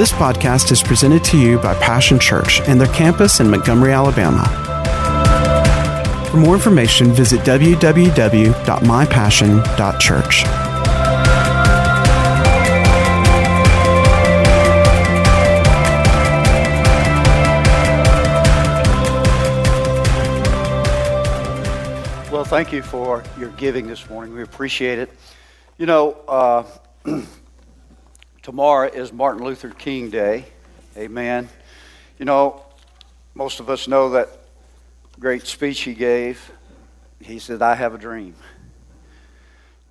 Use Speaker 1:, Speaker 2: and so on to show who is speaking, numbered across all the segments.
Speaker 1: This podcast is presented to you by Passion Church and their campus in Montgomery, Alabama. For more information, visit www.mypassion.church.
Speaker 2: Well, thank you for your giving this morning. We appreciate it. You know, uh, tomorrow is Martin Luther King Day. Amen. You know, most of us know that great speech he gave. He said, I have a dream.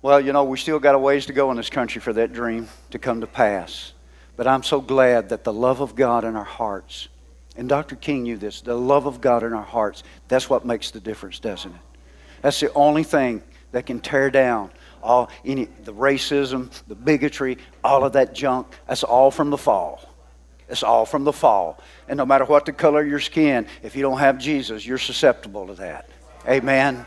Speaker 2: Well, you know, we still got a ways to go in this country for that dream to come to pass. But I'm so glad that the love of God in our hearts, and Dr. King knew this, the love of God in our hearts, that's what makes the difference, doesn't it? That's the only thing that can tear down all any the racism, the bigotry, all of that junk. That's all from the fall. It's all from the fall. And no matter what the color of your skin, if you don't have Jesus, you're susceptible to that. Amen.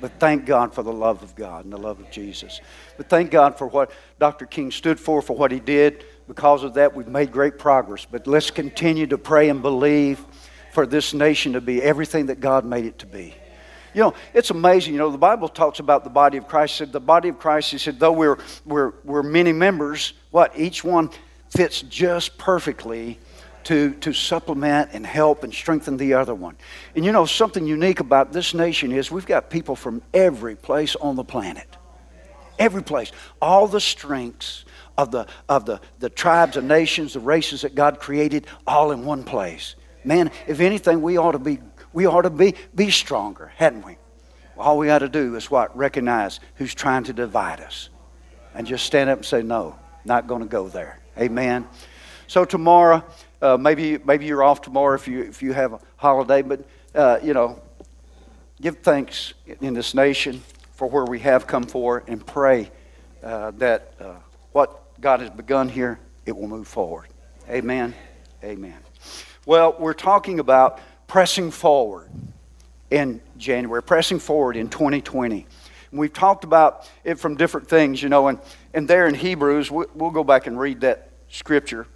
Speaker 2: But thank God for the love of God and the love of Jesus. But thank God for what Dr. King stood for, for what he did. Because of that, we've made great progress. But let's continue to pray and believe for this nation to be everything that God made it to be. You know, it's amazing. You know, the Bible talks about the body of Christ. Said the body of Christ, he said, though we're, we're, we're many members, what? Each one fits just perfectly to, to supplement and help and strengthen the other one. And you know, something unique about this nation is we've got people from every place on the planet. Every place. All the strengths of the, of the, the tribes and nations, the races that God created, all in one place. Man, if anything, we ought to be we ought to be, be stronger, hadn't we? All we got to do is what? Recognize who's trying to divide us. And just stand up and say, no, not going to go there. Amen. So tomorrow, uh, maybe, maybe you're off tomorrow if you, if you have a holiday, but, uh, you know, give thanks in this nation for where we have come for and pray uh, that uh, what God has begun here, it will move forward. Amen. Amen. Well, we're talking about pressing forward in January, pressing forward in 2020. And we've talked about it from different things, you know, and, and there in Hebrews, we'll go back and read that scripture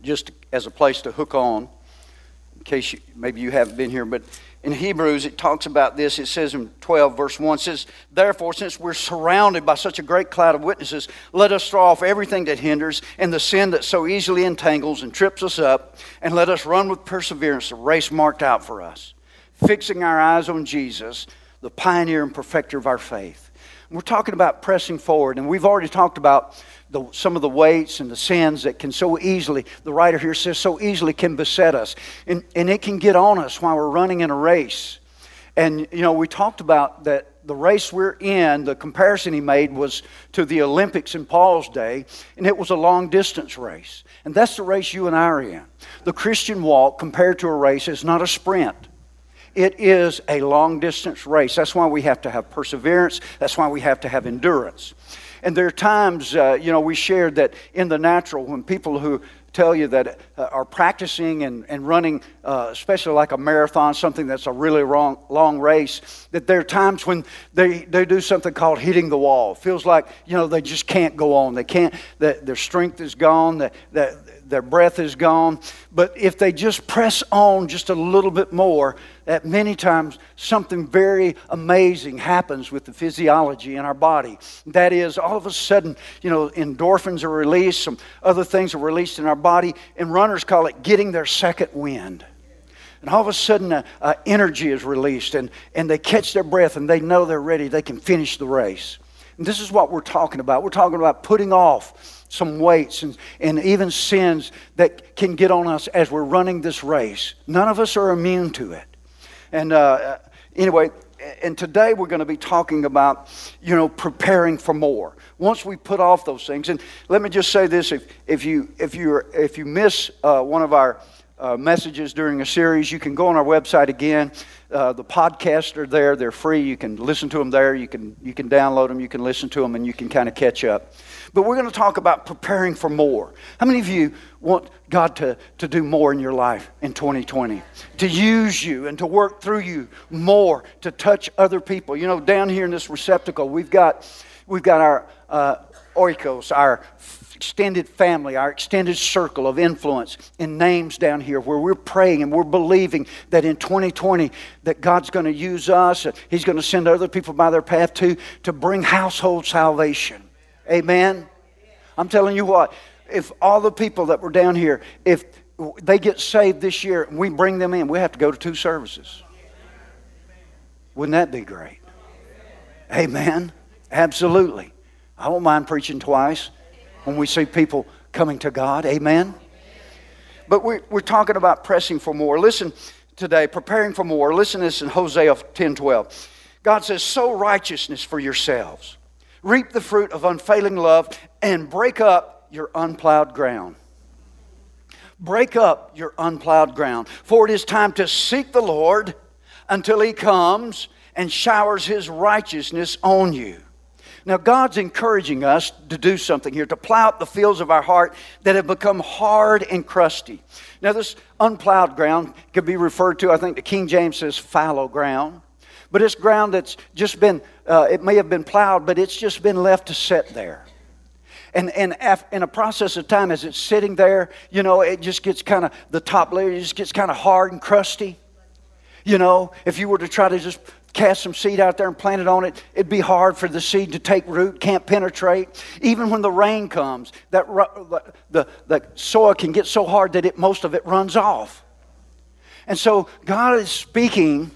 Speaker 2: just as a place to hook on, in case you, maybe you haven't been here, but in Hebrews, it talks about this. It says in 12, verse 1, says, Therefore, since we're surrounded by such a great cloud of witnesses, let us throw off everything that hinders and the sin that so easily entangles and trips us up, and let us run with perseverance the race marked out for us, fixing our eyes on Jesus, the pioneer and perfecter of our faith. we're talking about pressing forward, and we've already talked about the, some of the weights and the sins that can so easily, the writer here says, so easily can beset us. And, and it can get on us while we're running in a race. And, you know, we talked about that the race we're in, the comparison he made was to the Olympics in Paul's day, and it was a long distance race. And that's the race you and I are in. The Christian walk, compared to a race, is not a sprint. It is a long distance race. That's why we have to have perseverance. That's why we have to have endurance. And there are times, uh, you know, we shared that in the natural, when people who tell you that uh, are practicing and, and running, uh, especially like a marathon, something that's a really long, long race, that there are times when they, they do something called hitting the wall. Feels like, you know, they just can't go on. They can't, their strength is gone, that, that their breath is gone. But if they just press on just a little bit more, that many times something very amazing happens with the physiology in our body. That is, all of a sudden, you know, endorphins are released, some other things are released in our body, and runners call it getting their second wind. And all of a sudden, uh, uh, energy is released, and, and they catch their breath, and they know they're ready. They can finish the race. And this is what we're talking about. We're talking about putting off some weights and, and even sins that can get on us as we're running this race. None of us are immune to it. And uh, anyway, and today we're going to be talking about, you know, preparing for more. Once we put off those things, and let me just say this: if if you if you if you miss uh, one of our uh, messages during a series, you can go on our website again. Uh, the podcasts are there; they're free. You can listen to them there. You can you can download them. You can listen to them, and you can kind of catch up. But we're going to talk about preparing for more. How many of you want God to, to do more in your life in 2020? To use you and to work through you more, to touch other people. You know, down here in this receptacle, we've got, we've got our uh, oikos, our extended family, our extended circle of influence and names down here where we're praying and we're believing that in 2020 that God's going to use us, He's going to send other people by their path too, to bring household salvation. Amen? I'm telling you what, if all the people that were down here, if they get saved this year and we bring them in, we have to go to two services. Wouldn't that be great? Amen. Absolutely. I won't mind preaching twice when we see people coming to God. Amen. But we're, we're talking about pressing for more. Listen today, preparing for more. Listen to this in Hosea 10 12. God says, Sow righteousness for yourselves, reap the fruit of unfailing love, and break up your unplowed ground. Break up your unplowed ground, for it is time to seek the Lord until he comes and showers his righteousness on you. Now, God's encouraging us to do something here, to plow up the fields of our heart that have become hard and crusty. Now, this unplowed ground could be referred to, I think the King James says fallow ground, but it's ground that's just been, uh, it may have been plowed, but it's just been left to sit there. And, and in a process of time, as it's sitting there, you know, it just gets kind of, the top layer just gets kind of hard and crusty. You know, if you were to try to just cast some seed out there and plant it on it, it'd be hard for the seed to take root, can't penetrate. Even when the rain comes, that the, the soil can get so hard that it, most of it runs off. And so God is speaking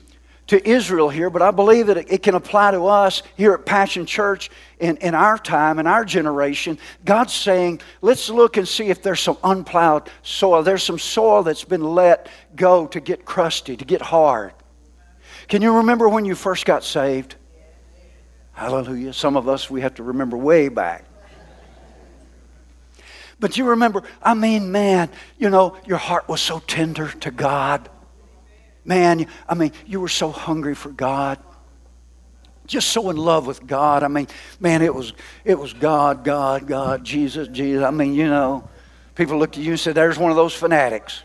Speaker 2: to Israel here, but I believe that it, can apply to us here at Passion Church in, in our time, in our generation. God's saying, let's look and see if there's some unplowed soil. There's some soil that's been let go to get crusty, to get hard. Can you remember when you first got saved? Hallelujah. Some of us, we have to remember way back. But you remember, I mean, man, you know, your heart was so tender to God. Man, I mean, you were so hungry for God. Just so in love with God. I mean, man, it was it was God, God, God, Jesus, Jesus. I mean, you know, people looked at you and said, There's one of those fanatics.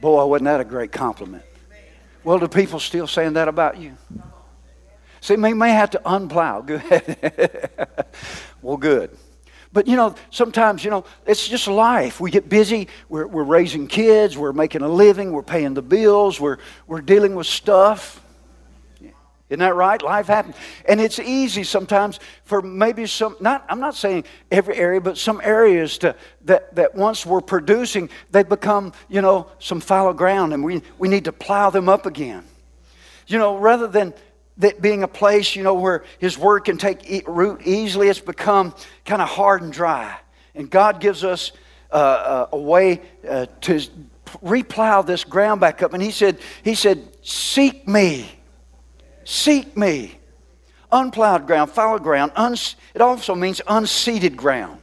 Speaker 2: Boy, wasn't that a great compliment? Well, do people still saying that about you? See, we may have to unplow. Good. well, good. But you know, sometimes, you know, it's just life. We get busy, we're, we're raising kids, we're making a living, we're paying the bills, we're, we're dealing with stuff. Isn't that right? Life happens. And it's easy sometimes for maybe some, not, I'm not saying every area, but some areas to, that, that once were producing, they become, you know, some fallow ground and we, we need to plow them up again. You know, rather than that being a place, you know, where His Word can take root easily, it's become kind of hard and dry. And God gives us uh, uh, a way uh, to replow this ground back up. And He said, He said, Seek me. Seek me. Unplowed ground, fallow ground. It also means unseeded ground.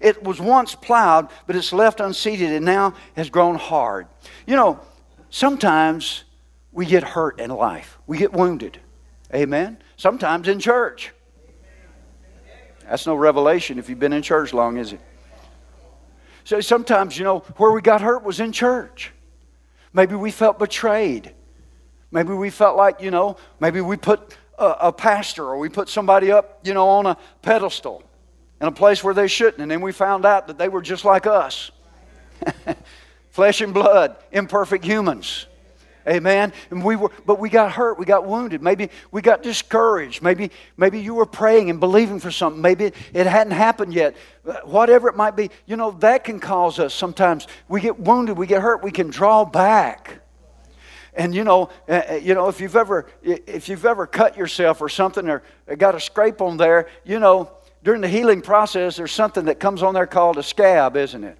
Speaker 2: It was once plowed, but it's left unseeded and now has grown hard. You know, sometimes we get hurt in life, we get wounded. Amen. Sometimes in church. That's no revelation if you've been in church long, is it? So sometimes, you know, where we got hurt was in church. Maybe we felt betrayed. Maybe we felt like, you know, maybe we put a, a, pastor or we put somebody up, you know, on a pedestal in a place where they shouldn't. And then we found out that they were just like us flesh and blood, imperfect humans. Amen. And we were, but we got hurt. We got wounded. Maybe we got discouraged. Maybe, maybe you were praying and believing for something. Maybe it hadn't happened yet. Whatever it might be, you know, that can cause us sometimes. We get wounded. We get hurt. We can draw back. And you know, uh, uh, you know, if you've ever, if you've ever cut yourself or something, or got a scrape on there, you know, during the healing process, there's something that comes on there called a scab, isn't it?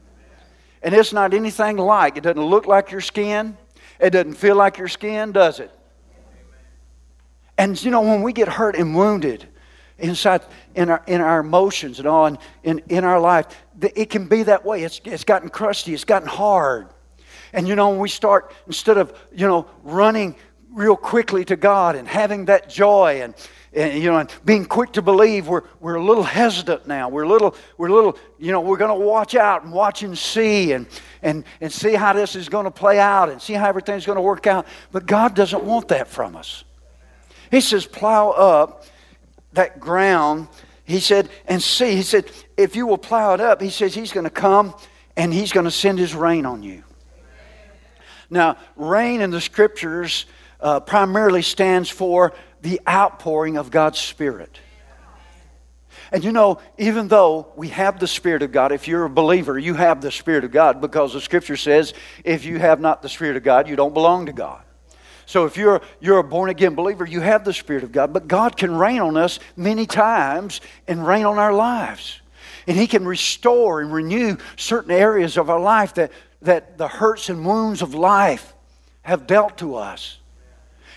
Speaker 2: And it's not anything like. It doesn't look like your skin. It doesn't feel like your skin, does it? And you know, when we get hurt and wounded inside in our, in our emotions and all, and in, in our life, it can be that way. It's, it's gotten crusty, it's gotten hard. And you know, when we start, instead of, you know, running real quickly to God and having that joy and, and you know, and being quick to believe, we're, we're a little hesitant now. We're a little, we're a little, you know, we're going to watch out and watch and see and, and, and see how this is going to play out and see how everything's going to work out. But God doesn't want that from us. He says, plow up that ground. He said, and see, he said, if you will plow it up, he says he's going to come and he's going to send his rain on you. Now, rain in the scriptures uh, primarily stands for the outpouring of God's Spirit. And you know, even though we have the Spirit of God, if you're a believer, you have the Spirit of God because the Scripture says if you have not the Spirit of God, you don't belong to God. So if you're, you're a born again believer, you have the Spirit of God. But God can rain on us many times and rain on our lives. And He can restore and renew certain areas of our life that, that the hurts and wounds of life have dealt to us.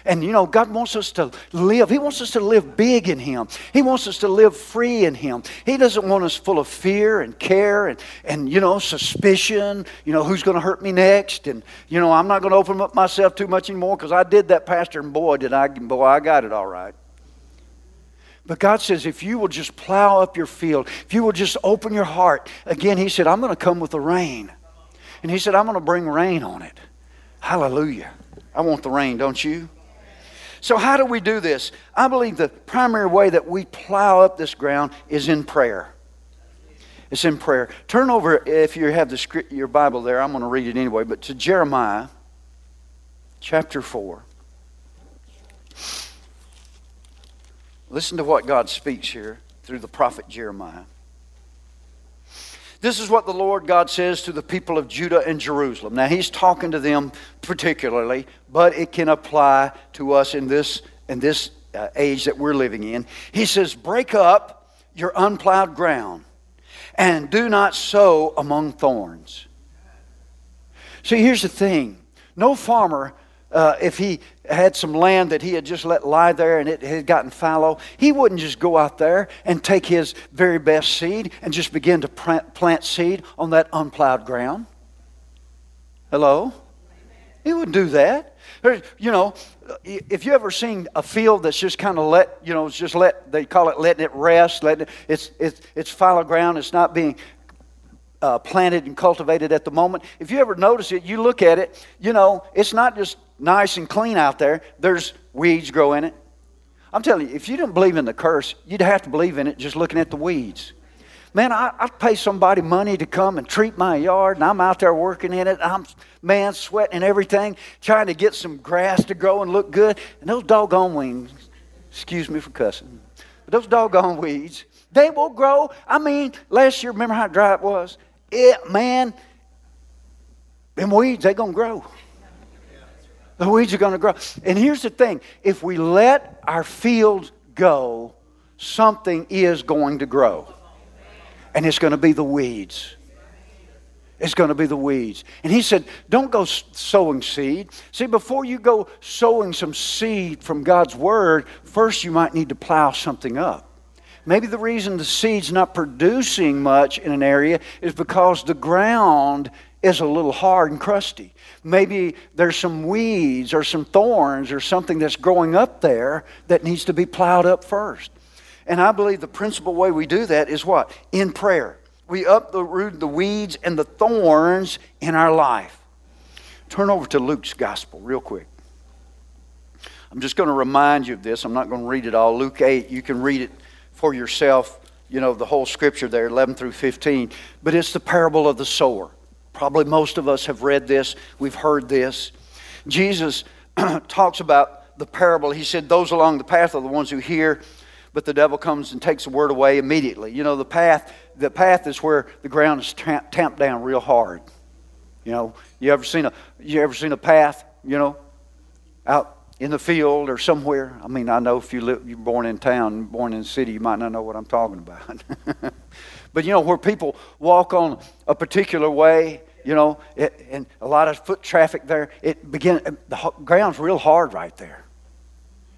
Speaker 2: And you know, God wants us to live. He wants us to live big in Him. He wants us to live free in Him. He doesn't want us full of fear and care and, and you know, suspicion. You know, who's going to hurt me next? And, you know, I'm not going to open up myself too much anymore because I did that, Pastor, and boy, did I, boy, I got it all right. But God says, if you will just plow up your field, if you will just open your heart, again, He said, I'm going to come with the rain. And He said, I'm going to bring rain on it. Hallelujah. I want the rain, don't you? So, how do we do this? I believe the primary way that we plow up this ground is in prayer. It's in prayer. Turn over, if you have the script, your Bible there, I'm going to read it anyway, but to Jeremiah chapter 4. Listen to what God speaks here through the prophet Jeremiah. This is what the Lord God says to the people of Judah and Jerusalem. Now, He's talking to them particularly, but it can apply to us in this, in this uh, age that we're living in. He says, Break up your unplowed ground and do not sow among thorns. See, here's the thing no farmer uh, if he had some land that he had just let lie there and it had gotten fallow, he wouldn't just go out there and take his very best seed and just begin to plant seed on that unplowed ground. Hello? He wouldn't do that. You know, if you ever seen a field that's just kind of let, you know, it's just let, they call it letting it rest, letting it, it's, it's, it's fallow ground, it's not being uh, planted and cultivated at the moment. If you ever notice it, you look at it, you know, it's not just nice and clean out there. There's weeds grow in it. I'm telling you, if you didn't believe in the curse, you'd have to believe in it just looking at the weeds. Man, I, would pay somebody money to come and treat my yard, and I'm out there working in it. I'm, man, sweating and everything, trying to get some grass to grow and look good. And those doggone weeds, excuse me for cussing, but those doggone weeds, they will grow. I mean, last year, remember how dry it was? It, man, them weeds, they going to grow. The weeds are going to grow. And here's the thing if we let our fields go, something is going to grow. And it's going to be the weeds. It's going to be the weeds. And he said, Don't go sowing seed. See, before you go sowing some seed from God's word, first you might need to plow something up. Maybe the reason the seed's not producing much in an area is because the ground is a little hard and crusty. Maybe there's some weeds or some thorns or something that's growing up there that needs to be plowed up first. And I believe the principal way we do that is what? In prayer. We uproot the weeds and the thorns in our life. Turn over to Luke's gospel real quick. I'm just going to remind you of this. I'm not going to read it all. Luke 8, you can read it for yourself, you know, the whole scripture there, 11 through 15. But it's the parable of the sower. Probably most of us have read this, we've heard this. Jesus talks about the parable. He said, Those along the path are the ones who hear, but the devil comes and takes the word away immediately. You know, the path, the path is where the ground is tamped down real hard. You know, you ever seen a you ever seen a path, you know, out in the field or somewhere? I mean, I know if you live, you're born in town, born in the city, you might not know what I'm talking about. But you know, where people walk on a particular way, you know, it, and a lot of foot traffic there, it begin the ground's real hard right there.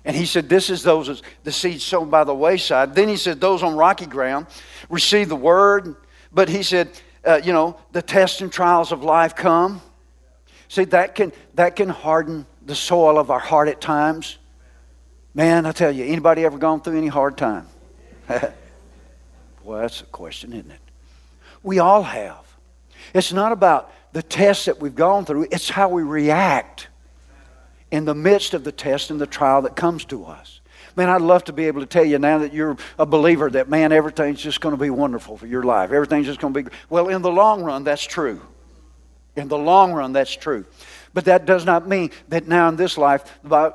Speaker 2: And he said, This is those the seeds sown by the wayside. Then he said, Those on rocky ground receive the word. But he said, uh, You know, the tests and trials of life come. See, that can, that can harden the soil of our heart at times. Man, I tell you, anybody ever gone through any hard time? Well, that's a question, isn't it? We all have. It's not about the tests that we've gone through, it's how we react in the midst of the test and the trial that comes to us. Man, I'd love to be able to tell you now that you're a believer that, man, everything's just going to be wonderful for your life. Everything's just going to be. Well, in the long run, that's true. In the long run, that's true. But that does not mean that now in this life,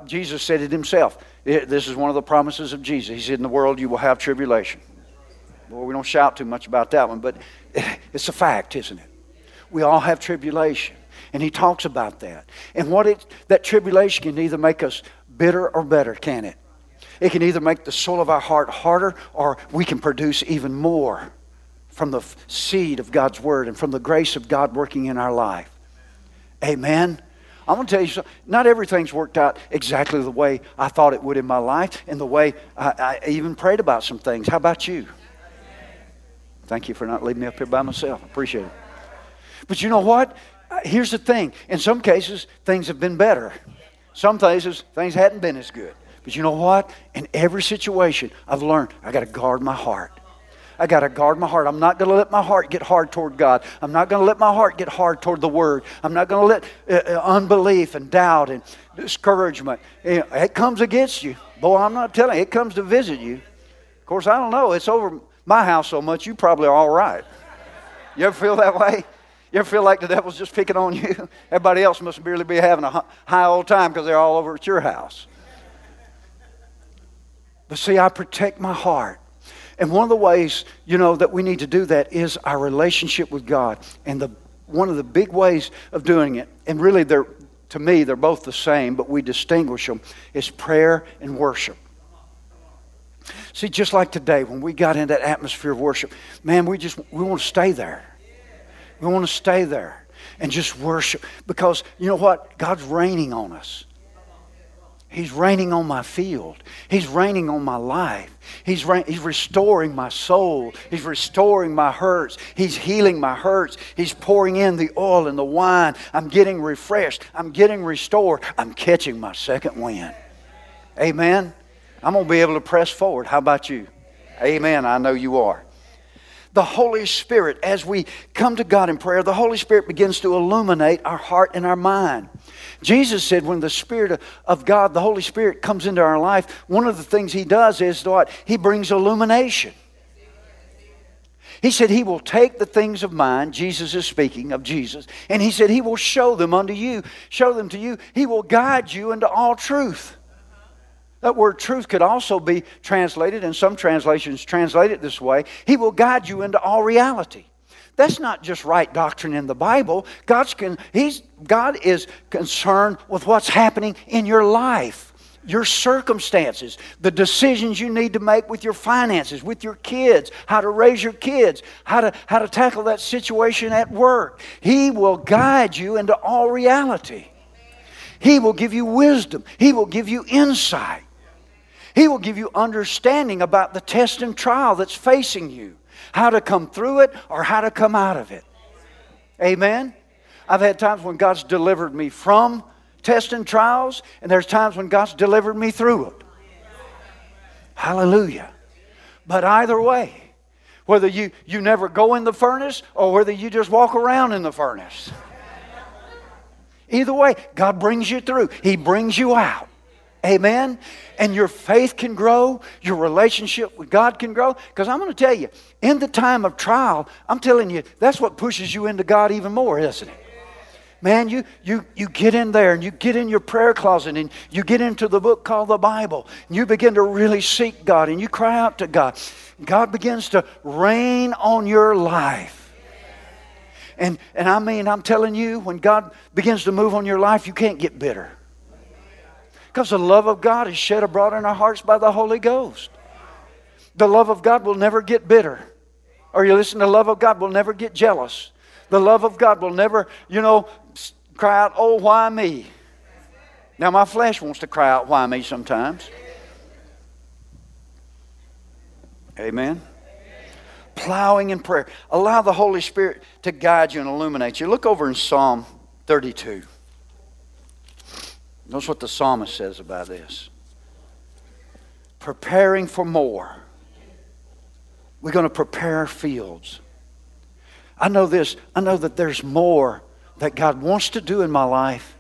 Speaker 2: Jesus said it himself. This is one of the promises of Jesus. He said, In the world you will have tribulation. Well, we don't shout too much about that one, but it's a fact, isn't it? We all have tribulation. And he talks about that. And what it, that tribulation can either make us bitter or better, can it? It can either make the soul of our heart harder or we can produce even more from the seed of God's Word and from the grace of God working in our life. Amen. I'm going to tell you something. Not everything's worked out exactly the way I thought it would in my life and the way I, I even prayed about some things. How about you? Thank you for not leaving me up here by myself. I appreciate it. But you know what? Here's the thing. In some cases, things have been better. Some cases, things hadn't been as good. But you know what? In every situation, I've learned I got to guard my heart. I got to guard my heart. I'm not going to let my heart get hard toward God. I'm not going to let my heart get hard toward the Word. I'm not going to let uh, uh, unbelief and doubt and discouragement. You know, it comes against you. Boy, I'm not telling you, it comes to visit you. Of course, I don't know. It's over my house so much, you probably are all right. You ever feel that way? You ever feel like the devil's just picking on you? Everybody else must really be having a high old time because they're all over at your house. But see, I protect my heart. And one of the ways, you know, that we need to do that is our relationship with God. And the one of the big ways of doing it, and really they're to me they're both the same, but we distinguish them, is prayer and worship. See, just like today, when we got in that atmosphere of worship, man, we just we want to stay there. We want to stay there and just worship because you know what? God's raining on us. He's raining on my field. He's raining on my life. He's, ra- he's restoring my soul. He's restoring my hurts. He's healing my hurts. He's pouring in the oil and the wine. I'm getting refreshed. I'm getting restored. I'm catching my second wind. Amen. I'm going to be able to press forward. How about you? Amen. I know you are the Holy Spirit, as we come to God in prayer, the Holy Spirit begins to illuminate our heart and our mind. Jesus said when the Spirit of God, the Holy Spirit, comes into our life, one of the things He does is what? He brings illumination. He said he will take the things of mine, Jesus is speaking of Jesus, and he said he will show them unto you, show them to you. He will guide you into all truth. That word truth could also be translated, and some translations translate it this way He will guide you into all reality. That's not just right doctrine in the Bible. God's con- he's, God is concerned with what's happening in your life, your circumstances, the decisions you need to make with your finances, with your kids, how to raise your kids, how to, how to tackle that situation at work. He will guide you into all reality. He will give you wisdom, He will give you insight. He will give you understanding about the test and trial that's facing you, how to come through it or how to come out of it. Amen? I've had times when God's delivered me from tests and trials, and there's times when God's delivered me through it. Hallelujah. But either way, whether you, you never go in the furnace or whether you just walk around in the furnace. Either way, God brings you through. He brings you out. Amen. And your faith can grow, your relationship with God can grow. Because I'm going to tell you, in the time of trial, I'm telling you, that's what pushes you into God even more, isn't it? Man, you, you, you get in there and you get in your prayer closet and you get into the book called the Bible and you begin to really seek God and you cry out to God. God begins to rain on your life. And, and I mean, I'm telling you, when God begins to move on your life, you can't get bitter. Because the love of God is shed abroad in our hearts by the Holy Ghost. The love of God will never get bitter. Or you listen, the love of God will never get jealous. The love of God will never, you know, cry out, oh, why me? Now, my flesh wants to cry out, why me sometimes. Amen. Plowing in prayer. Allow the Holy Spirit to guide you and illuminate you. Look over in Psalm 32. Notice what the psalmist says about this. Preparing for more. We're going to prepare fields. I know this. I know that there's more that God wants to do in my life.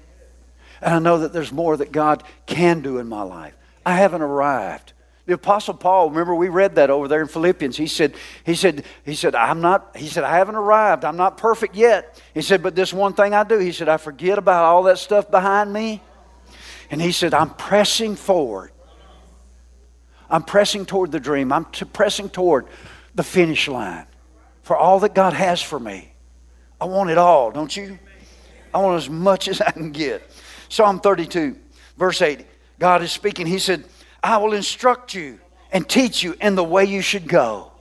Speaker 2: And I know that there's more that God can do in my life. I haven't arrived. The apostle Paul, remember we read that over there in Philippians. He said, he said, he said, I'm not, he said, I haven't arrived. I'm not perfect yet. He said, but this one thing I do. He said, I forget about all that stuff behind me. And he said, I'm pressing forward. I'm pressing toward the dream. I'm t- pressing toward the finish line for all that God has for me. I want it all, don't you? I want as much as I can get. Psalm 32, verse 8. God is speaking. He said, I will instruct you and teach you in the way you should go.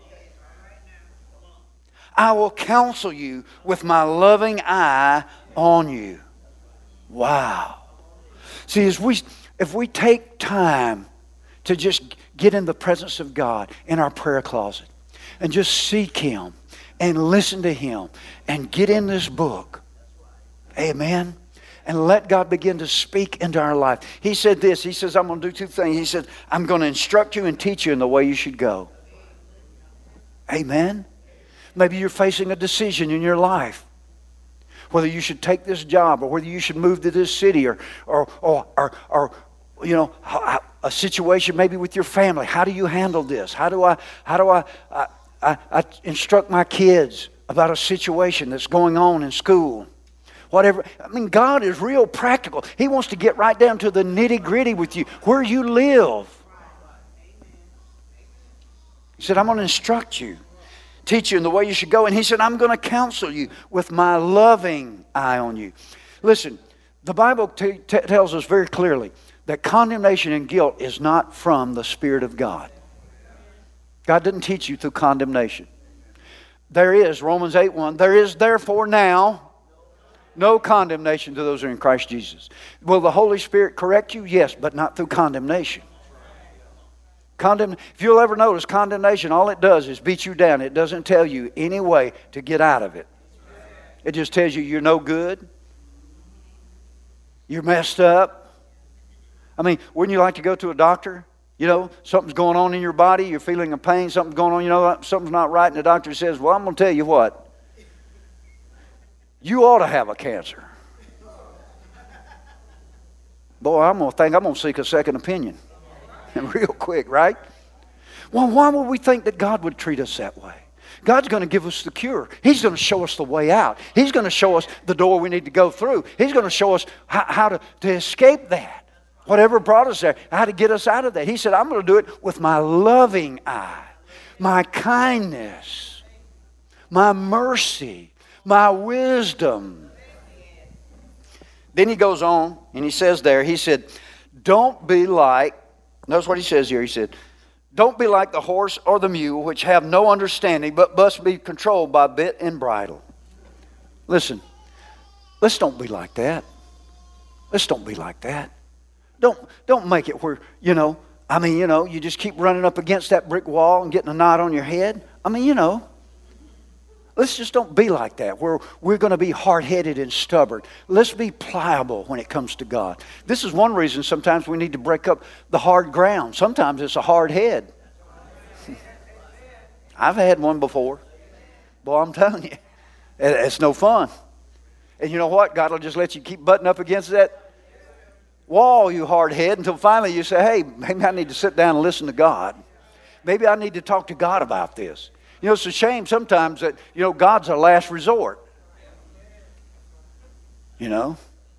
Speaker 2: I will counsel you with my loving eye on you. Wow. See, as we, if we take time to just get in the presence of God in our prayer closet and just seek Him and listen to Him and get in this book, amen and let God begin to speak into our life. He said this He says, I'm going to do two things. He said, I'm going to instruct you and teach you in the way you should go. Amen. Maybe you're facing a decision in your life whether you should take this job or whether you should move to this city or, or, or, or, or you know, a situation maybe with your family. How do you handle this? How do I, how do I, I, I, I instruct my kids about a situation that's going on in school? whatever. I mean, God is real practical. He wants to get right down to the nitty gritty with you, where you live. He said, I'm going to instruct you, teach you in the way you should go. And He said, I'm going to counsel you with my loving eye on you. Listen, the Bible t- t- tells us very clearly that condemnation and guilt is not from the Spirit of God. God didn't teach you through condemnation. There is, Romans 8 1, there is therefore now no condemnation to those who are in Christ Jesus. Will the Holy Spirit correct you? Yes, but not through condemnation. Condemn, if you'll ever notice, condemnation, all it does is beat you down. It doesn't tell you any way to get out of it. It just tells you you're no good, you're messed up. I mean, wouldn't you like to go to a doctor? You know, something's going on in your body, you're feeling a pain, something's going on, you know, something's not right, and the doctor says, Well, I'm going to tell you what, you ought to have a cancer. Boy, I'm going to think I'm going to seek a second opinion. Real quick, right? Well, why would we think that God would treat us that way? God's going to give us the cure. He's going to show us the way out. He's going to show us the door we need to go through. He's going to show us how, how to, to escape that. Whatever brought us there, how to get us out of that. He said, I'm going to do it with my loving eye, my kindness, my mercy, my wisdom. Then he goes on and he says there, he said, Don't be like, notice what he says here. He said, Don't be like the horse or the mule, which have no understanding, but must be controlled by bit and bridle. Listen, let's don't be like that. Let's don't be like that. Don't, don't make it where, you know, I mean, you know, you just keep running up against that brick wall and getting a knot on your head. I mean, you know, Let's just don't be like that, where we're going to be hard headed and stubborn. Let's be pliable when it comes to God. This is one reason sometimes we need to break up the hard ground. Sometimes it's a hard head. I've had one before. Boy, I'm telling you, it's no fun. And you know what? God will just let you keep butting up against that wall, you hard head, until finally you say, hey, maybe I need to sit down and listen to God. Maybe I need to talk to God about this. You know, it's a shame sometimes that, you know, God's our last resort. You know,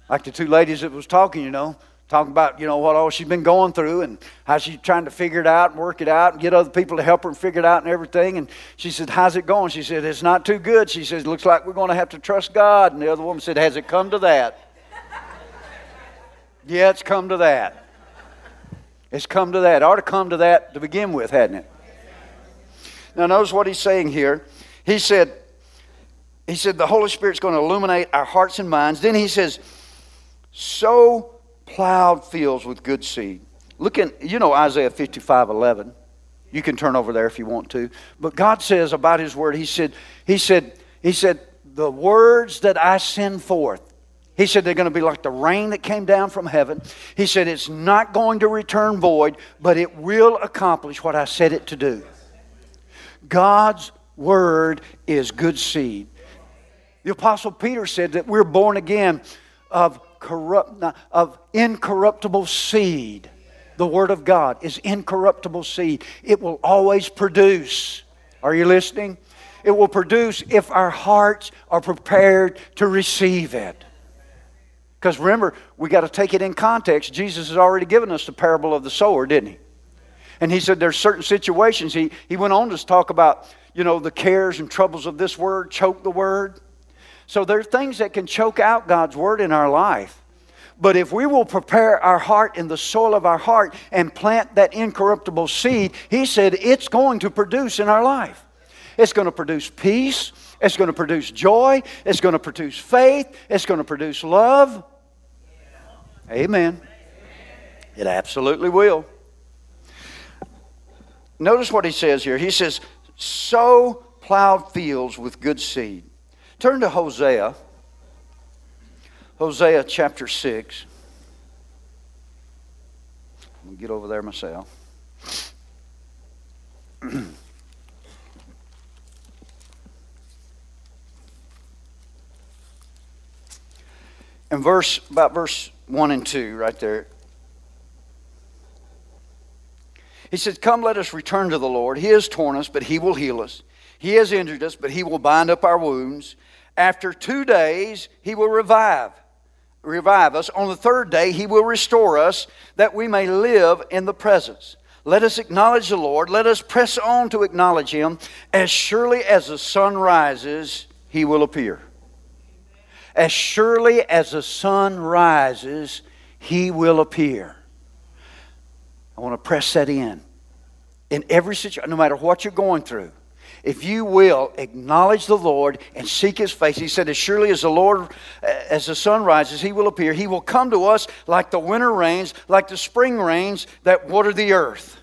Speaker 2: like the two ladies that was talking, you know, talking about, you know, what all she's been going through and how she's trying to figure it out and work it out and get other people to help her and figure it out and everything. And she said, How's it going? She said, It's not too good. She says, Looks like we're going to have to trust God. And the other woman said, Has it come to that? yeah, it's come to that. It's come to that. It ought to come to that to begin with, hadn't it? Now, notice what he's saying here. He said, he said, the Holy Spirit's going to illuminate our hearts and minds. Then he says, sow plowed fields with good seed. Look in, you know Isaiah 55 11. You can turn over there if you want to. But God says about his word, he said, he said, he said, the words that I send forth, he said they're going to be like the rain that came down from heaven. He said it's not going to return void, but it will accomplish what I said it to do. God's word is good seed. The apostle Peter said that we're born again of corrupt of incorruptible seed. The Word of God is incorruptible seed. It will always produce. Are you listening? It will produce if our hearts are prepared to receive it. Because remember, we got to take it in context. Jesus has already given us the parable of the sower, didn't he? And he said there's certain situations. He, he went on to talk about, you know, the cares and troubles of this word, choke the word. So there are things that can choke out God's word in our life. But if we will prepare our heart in the soil of our heart and plant that incorruptible seed, he said it's going to produce in our life. It's going to produce peace. It's going to produce joy. It's going to produce faith. It's going to produce love. Amen. It absolutely will. Notice what he says here. He says, sow plowed fields with good seed. Turn to Hosea. Hosea chapter 6. I'm going to get over there myself. and verse about verse 1 and 2 right there he said, come let us return to the lord. He has torn us but he will heal us. He has injured us but he will bind up our wounds. After two days he will revive revive us. On the third day he will restore us that we may live in the presence. Let us acknowledge the lord. Let us press on to acknowledge him. As surely as the sun rises he will appear. As surely as the sun rises, he will appear. I want to press that in. In every situation, no matter what you're going through, if you will acknowledge the Lord and seek his face, he said, As surely as the Lord, as the sun rises, he will appear. He will come to us like the winter rains, like the spring rains that water the earth.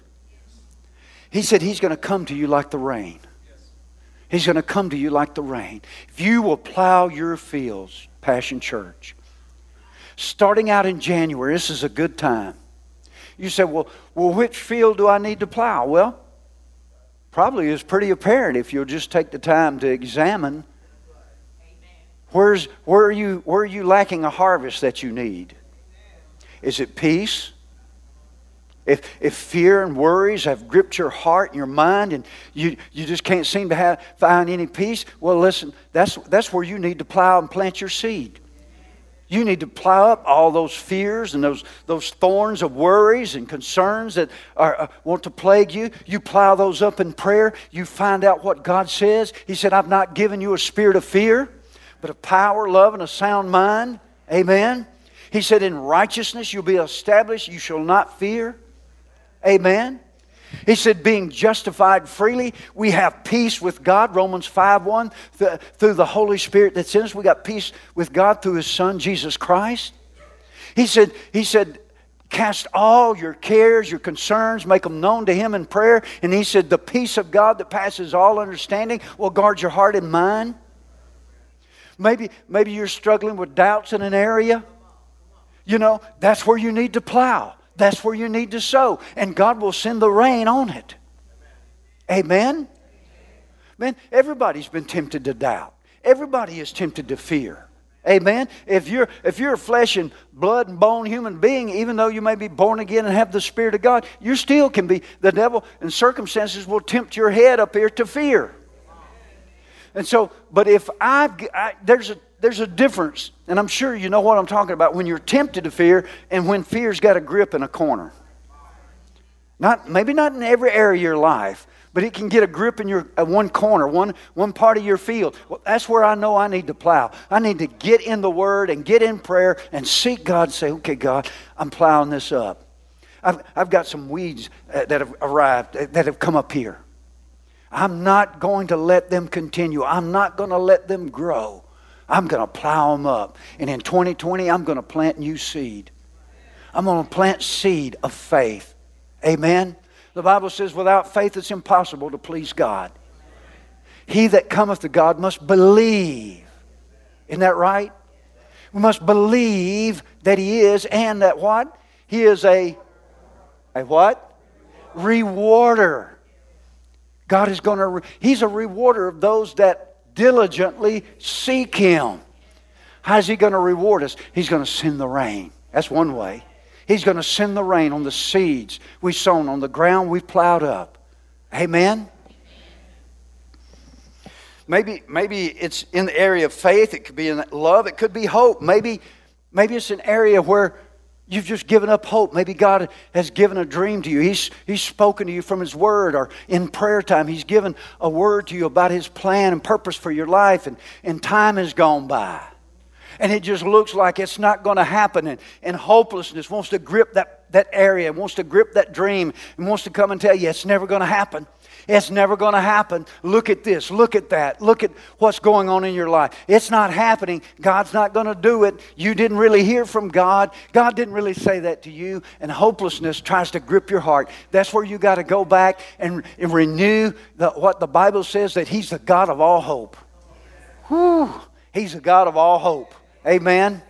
Speaker 2: He said, He's going to come to you like the rain. He's going to come to you like the rain. If you will plow your fields, Passion Church, starting out in January, this is a good time. You say, well, well, which field do I need to plow? Well, probably is pretty apparent if you'll just take the time to examine where's where are you where are you lacking a harvest that you need? Is it peace? If, if fear and worries have gripped your heart and your mind and you, you just can't seem to have, find any peace, well, listen, that's, that's where you need to plow and plant your seed. You need to plow up all those fears and those, those thorns of worries and concerns that are, uh, want to plague you. You plow those up in prayer. You find out what God says. He said, I've not given you a spirit of fear, but of power, love, and a sound mind. Amen. He said, In righteousness you'll be established. You shall not fear. Amen. He said, being justified freely, we have peace with God. Romans 5 1. through the Holy Spirit that's in us, we got peace with God through His Son, Jesus Christ. He said, he said, cast all your cares, your concerns, make them known to Him in prayer. And He said, the peace of God that passes all understanding will guard your heart and mind. Maybe, maybe you're struggling with doubts in an area. You know, that's where you need to plow. That's where you need to sow. And God will send the rain on it. Amen? Man, everybody's been tempted to doubt. Everybody is tempted to fear. Amen. If you're if you're a flesh and blood and bone human being, even though you may be born again and have the Spirit of God, you still can be the devil and circumstances will tempt your head up here to fear. And so, but if I've I, there's a there's a difference, and I'm sure you know what I'm talking about when you're tempted to fear and when fear's got a grip in a corner. Not, maybe not in every area of your life, but it can get a grip in your uh, one corner, one, one part of your field. Well, that's where I know I need to plow. I need to get in the Word and get in prayer and seek God. Say, okay, God, I'm plowing this up. I've, I've got some weeds uh, that have arrived, uh, that have come up here. I'm not going to let them continue. I'm not going to let them grow. I'm going to plow them up. And in 2020, I'm going to plant new seed. I'm going to plant seed of faith. Amen. The Bible says, without faith, it's impossible to please God. He that cometh to God must believe. Isn't that right? We must believe that He is, and that what? He is a, a what? Rewarder. God is going to, He's a rewarder of those that diligently seek Him. How's He going to reward us? He's going to send the rain. That's one way. He's going to send the rain on the seeds we've sown, on the ground we've plowed up. Amen? Maybe, maybe it's in the area of faith. It could be in love. It could be hope. Maybe, maybe it's an area where you've just given up hope. Maybe God has given a dream to you. He's, he's spoken to you from His Word, or in prayer time, He's given a word to you about His plan and purpose for your life, and, and time has gone by. And it just looks like it's not going to happen, and, and hopelessness wants to grip that, that area, wants to grip that dream, and wants to come and tell you it's never going to happen. It's never going to happen. Look at this. Look at that. Look at what's going on in your life. It's not happening. God's not going to do it. You didn't really hear from God. God didn't really say that to you. And hopelessness tries to grip your heart. That's where you got to go back and, and renew the, what the Bible says that He's the God of all hope. Whew. He's the God of all hope. Amen.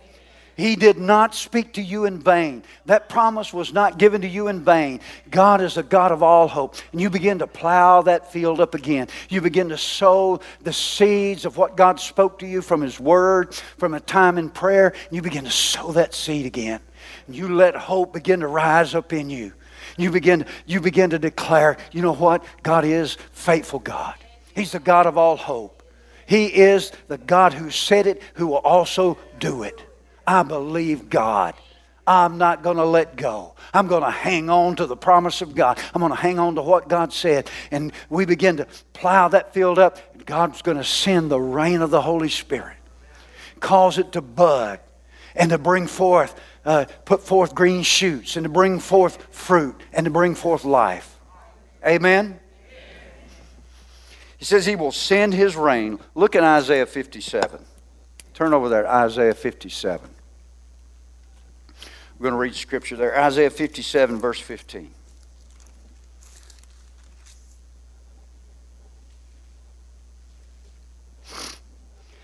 Speaker 2: He did not speak to you in vain. That promise was not given to you in vain. God is a God of all hope. And you begin to plow that field up again. You begin to sow the seeds of what God spoke to you from His Word, from a time in prayer. You begin to sow that seed again. And you let hope begin to rise up in you. You begin, you begin to declare, you know what? God is faithful God. He's the God of all hope. He is the God who said it, who will also do it. I believe God. I'm not going to let go. I'm going to hang on to the promise of God. I'm going to hang on to what God said. And we begin to plow that field up. God's going to send the rain of the Holy Spirit, cause it to bud and to bring forth, uh, put forth green shoots and to bring forth fruit and to bring forth life. Amen? He says he will send his rain. Look at Isaiah 57. Turn over there, Isaiah 57. We're going to read scripture there. Isaiah 57, verse 15.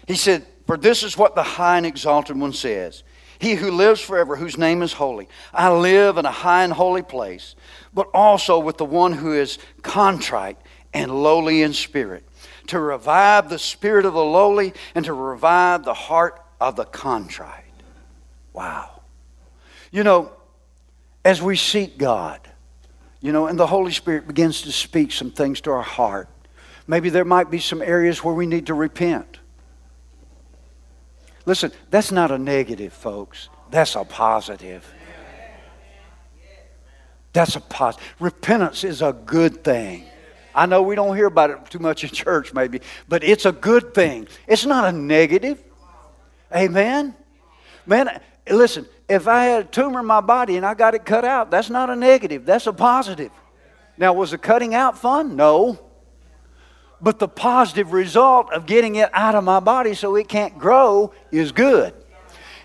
Speaker 2: He said, For this is what the high and exalted one says He who lives forever, whose name is holy. I live in a high and holy place, but also with the one who is contrite and lowly in spirit, to revive the spirit of the lowly and to revive the heart of the contrite. Wow. You know, as we seek God, you know, and the Holy Spirit begins to speak some things to our heart, maybe there might be some areas where we need to repent. Listen, that's not a negative, folks. That's a positive. That's a positive. Repentance is a good thing. I know we don't hear about it too much in church, maybe, but it's a good thing. It's not a negative. Amen? Man, listen, if I had a tumor in my body and I got it cut out, that's not a negative, that's a positive. Now, was the cutting out fun? No. But the positive result of getting it out of my body so it can't grow is good.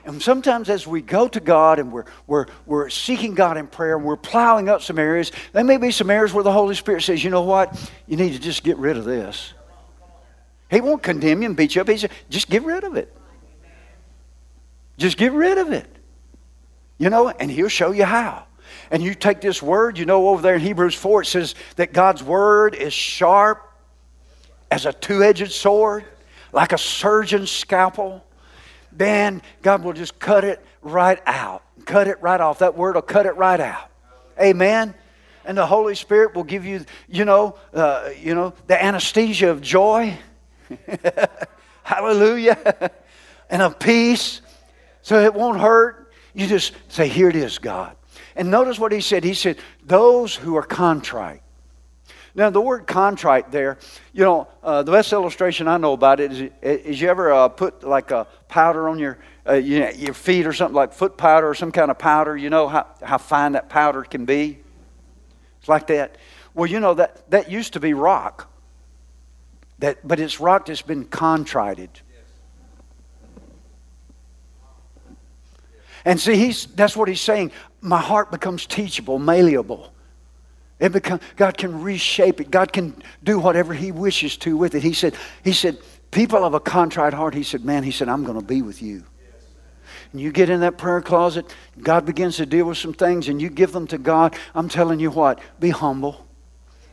Speaker 2: And sometimes as we go to God and we're, we're, we're seeking God in prayer and we're plowing up some areas, there may be some areas where the Holy Spirit says, you know what? You need to just get rid of this. He won't condemn you and beat you up. He says, just get rid of it. Just get rid of it. You know, and he'll show you how. And you take this word, you know, over there in Hebrews 4, it says that God's word is sharp as a two edged sword, like a surgeon's scalpel. Then God will just cut it right out, cut it right off. That word will cut it right out. Amen. And the Holy Spirit will give you, you know, uh, you know, the anesthesia of joy. Hallelujah. and of peace. So it won't hurt. You just say, Here it is, God. And notice what he said. He said, Those who are contrite. Now, the word contrite there, you know, uh, the best illustration I know about it is, is you ever uh, put like a powder on your, uh, you know, your feet or something like foot powder or some kind of powder, you know how, how fine that powder can be? It's like that. Well, you know, that, that used to be rock. That, but it's rock that's been contrited. And see, he's, that's what he's saying. My heart becomes teachable, malleable. It become, God can reshape it. God can do whatever He wishes to with it. He said, He said, people of a contrite heart, He said, man, He said, I'm going to be with you. And you get in that prayer closet, God begins to deal with some things, and you give them to God. I'm telling you what, be humble,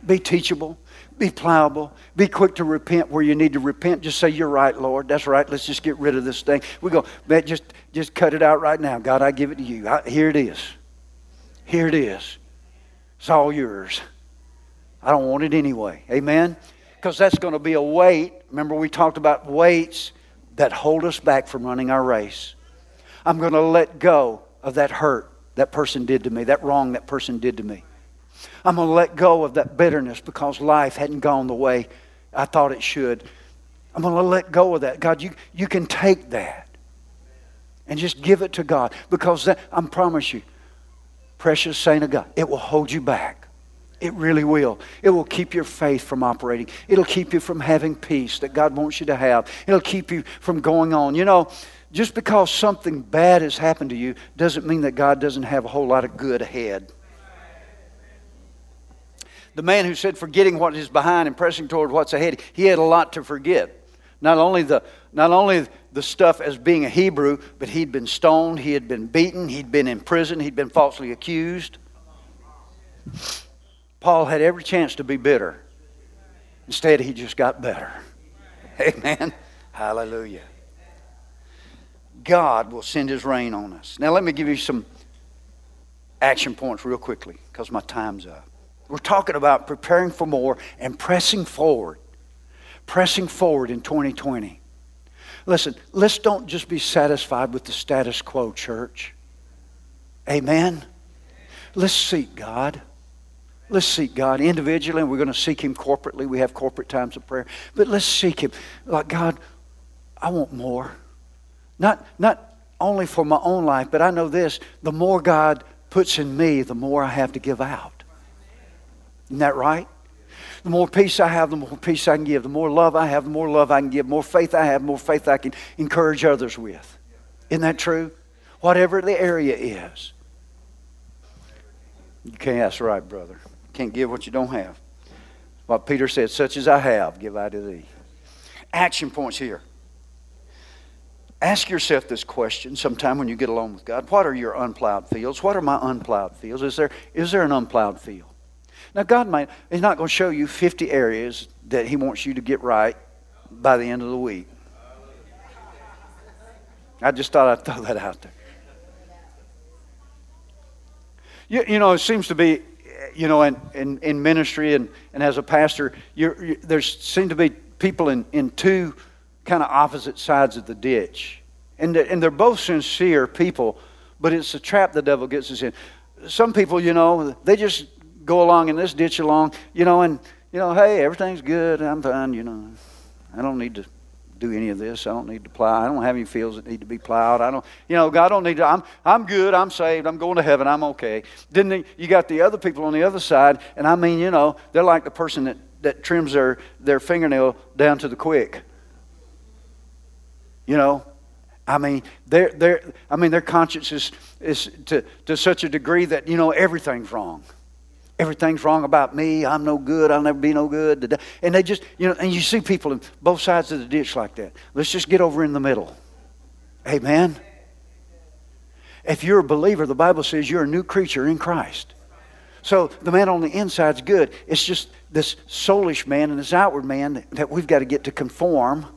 Speaker 2: be teachable, be pliable. Be quick to repent where you need to repent. Just say, You're right, Lord. That's right. Let's just get rid of this thing. We go, man, just, just cut it out right now. God, I give it to you. I, here it is. Here it is. It's all yours. I don't want it anyway. Amen? Because that's going to be a weight. Remember, we talked about weights that hold us back from running our race. I'm going to let go of that hurt that person did to me, that wrong that person did to me. I'm going to let go of that bitterness because life hadn't gone the way I thought it should. I'm going to let go of that. God, you, you can take that and just give it to God because that, I promise you, precious saint of God, it will hold you back. It really will. It will keep your faith from operating. It'll keep you from having peace that God wants you to have. It'll keep you from going on. You know, just because something bad has happened to you doesn't mean that God doesn't have a whole lot of good ahead. The man who said, forgetting what is behind and pressing toward what's ahead, he had a lot to forget. Not only the, not only the stuff as being a Hebrew, but he'd been stoned, he had been beaten, he'd been in prison, he'd been falsely accused. Paul had every chance to be bitter. Instead, he just got better. Amen. Hallelujah. God will send his rain on us. Now, let me give you some action points real quickly because my time's up. We're talking about preparing for more and pressing forward pressing forward in 2020. Listen, let's don't just be satisfied with the status quo, church. Amen. Let's seek God. Let's seek God individually, and we're going to seek Him corporately. We have corporate times of prayer. But let's seek Him. Like, God, I want more. Not, not only for my own life, but I know this the more God puts in me, the more I have to give out. Isn't that right? The more peace I have, the more peace I can give. The more love I have, the more love I can give. More faith I have, more faith I can encourage others with. Isn't that true? Whatever the area is. You can't, that's right, brother. You can't give what you don't have. What Peter said, such as I have, give I to thee. Action points here. Ask yourself this question sometime when you get along with God. What are your unplowed fields? What are my unplowed fields? Is there, is there an unplowed field? Now, God might, He's not going to show you 50 areas that He wants you to get right by the end of the week. I just thought I'd throw that out there. You, you know, it seems to be, you know, in, in, in ministry and, and as a pastor, you, there seem to be people in, in two kind of opposite sides of the ditch. And, and they're both sincere people, but it's a trap the devil gets us in. Some people, you know, they just go along in this ditch along, you know, and, you know, hey, everything's good. I'm fine, you know. I don't need to do any of this. I don't need to plow. I don't have any fields that need to be plowed. I don't, you know, God don't need to. I'm, I'm good. I'm saved. I'm going to heaven. I'm okay. Then you got the other people on the other side, and I mean, you know, they're like the person that, that trims their, their fingernail down to the quick. You know, I mean, their, their, I mean, their conscience is, is to, to such a degree that, you know, everything's wrong everything's wrong about me. I'm no good. I'll never be no good. And they just, you know, and you see people in both sides of the ditch like that. Let's just get over in the middle. Amen. If you're a believer, the Bible says you're a new creature in Christ. So the man on the inside's good. It's just this soulish man and this outward man that we've got to get to conform.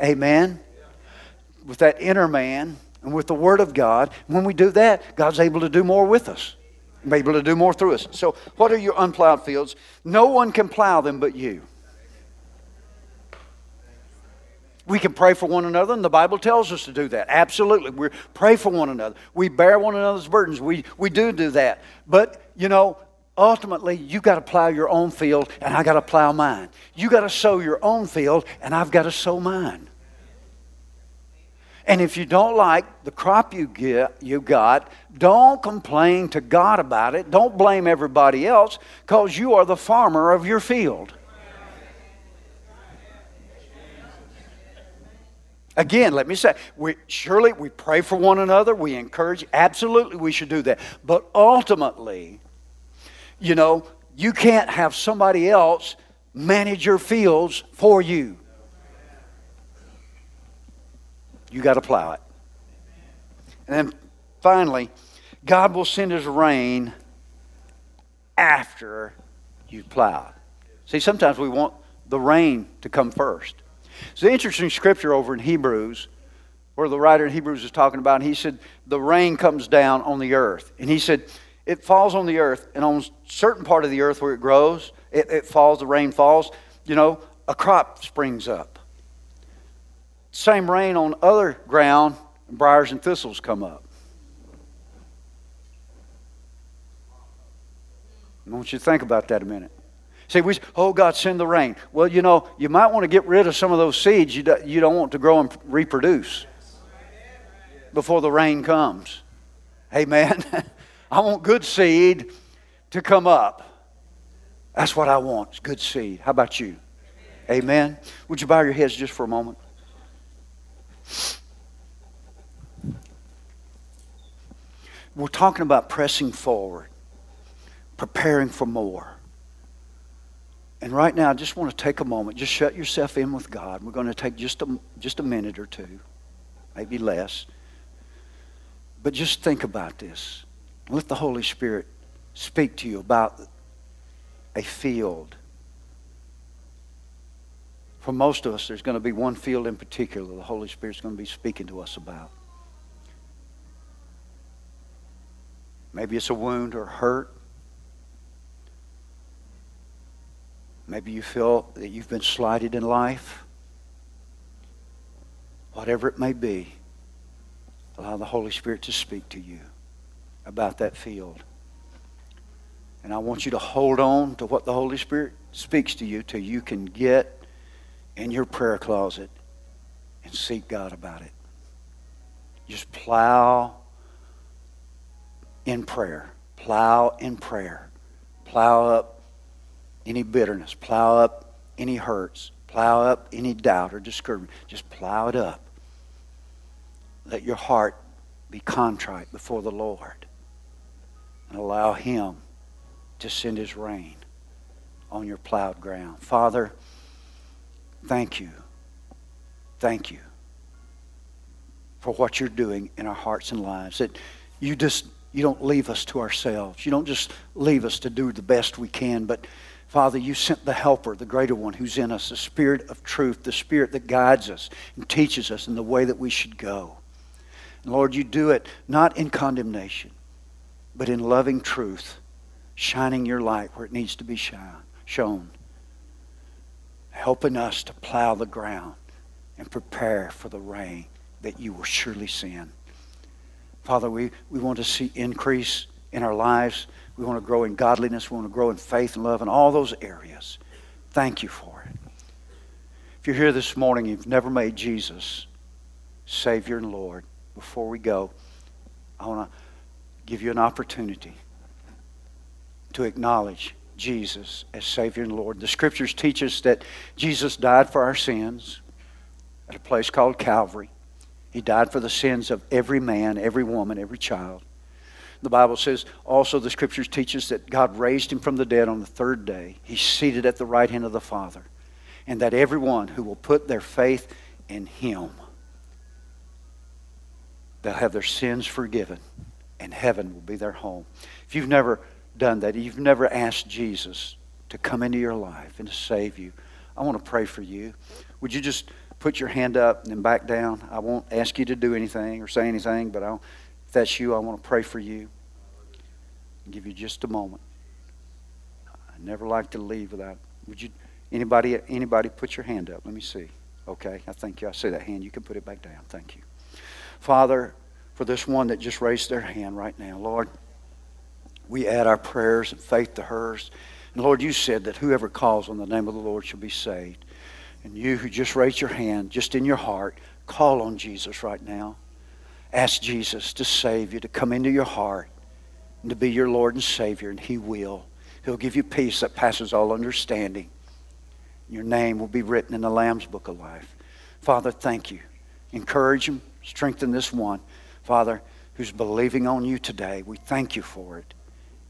Speaker 2: Amen. With that inner man and with the Word of God. When we do that, God's able to do more with us be able to do more through us. So, what are your unplowed fields? No one can plow them but you. We can pray for one another, and the Bible tells us to do that. Absolutely. We pray for one another. We bear one another's burdens. We, we do do that. But, you know, ultimately, you got to plow your own field, and I got to plow mine. You got to sow your own field, and I've got to sow mine. And if you don't like the crop you get, you got, don't complain to God about it. Don't blame everybody else because you are the farmer of your field. Again, let me say, we, surely we pray for one another, we encourage, absolutely we should do that. But ultimately, you know, you can't have somebody else manage your fields for you. You got to plow it. And then finally, God will send his rain after you plow. See, sometimes we want the rain to come first. It's an interesting scripture over in Hebrews where the writer in Hebrews is talking about, and he said, the rain comes down on the earth. And he said, it falls on the earth, and on a certain part of the earth where it grows, it, it falls, the rain falls, you know, a crop springs up. Same rain on other ground, briars and thistles come up. I want you to think about that a minute. See, we, oh God, send the rain. Well, you know, you might want to get rid of some of those seeds you, do, you don't want to grow and reproduce before the rain comes. Amen. I want good seed to come up. That's what I want, good seed. How about you? Amen. Would you bow your heads just for a moment? We're talking about pressing forward, preparing for more. And right now, I just want to take a moment. Just shut yourself in with God. We're going to take just a, just a minute or two, maybe less. But just think about this. Let the Holy Spirit speak to you about a field. For most of us, there's going to be one field in particular the Holy Spirit's going to be speaking to us about. Maybe it's a wound or hurt. Maybe you feel that you've been slighted in life. Whatever it may be, allow the Holy Spirit to speak to you about that field. And I want you to hold on to what the Holy Spirit speaks to you till you can get in your prayer closet and seek God about it. Just plow in prayer. Plow in prayer. Plow up any bitterness, plow up any hurts, plow up any doubt or discouragement. Just plow it up. Let your heart be contrite before the Lord and allow Him to send His rain on your plowed ground. Father, thank you. Thank you for what you're doing in our hearts and lives. That you just you don't leave us to ourselves. You don't just leave us to do the best we can, but Father, you sent the helper, the greater one who's in us, the spirit of truth, the spirit that guides us and teaches us in the way that we should go. And Lord, you do it not in condemnation, but in loving truth, shining your light where it needs to be shine, shown, helping us to plow the ground and prepare for the rain that you will surely send. Father, we, we want to see increase in our lives. We want to grow in godliness. We want to grow in faith and love in all those areas. Thank you for it. If you're here this morning, you've never made Jesus Savior and Lord, before we go, I want to give you an opportunity to acknowledge Jesus as Savior and Lord. The scriptures teach us that Jesus died for our sins at a place called Calvary. He died for the sins of every man, every woman, every child. The Bible says also the scriptures teach us that God raised him from the dead on the third day. He's seated at the right hand of the Father. And that everyone who will put their faith in him, they'll have their sins forgiven and heaven will be their home. If you've never done that, you've never asked Jesus to come into your life and to save you, I want to pray for you. Would you just put your hand up and back down? I won't ask you to do anything or say anything, but I'll if that's you, I want to pray for you. I'll give you just a moment. I never like to leave without. Would you? Anybody? Anybody? Put your hand up. Let me see. Okay, I thank you. I see that hand. You can put it back down. Thank you, Father, for this one that just raised their hand right now, Lord. We add our prayers and faith to hers. And Lord, you said that whoever calls on the name of the Lord shall be saved. And you who just raised your hand, just in your heart, call on Jesus right now. Ask Jesus to save you, to come into your heart, and to be your Lord and Savior, and He will. He'll give you peace that passes all understanding. Your name will be written in the Lamb's Book of Life. Father, thank you. Encourage him, strengthen this one, Father, who's believing on you today. We thank you for it.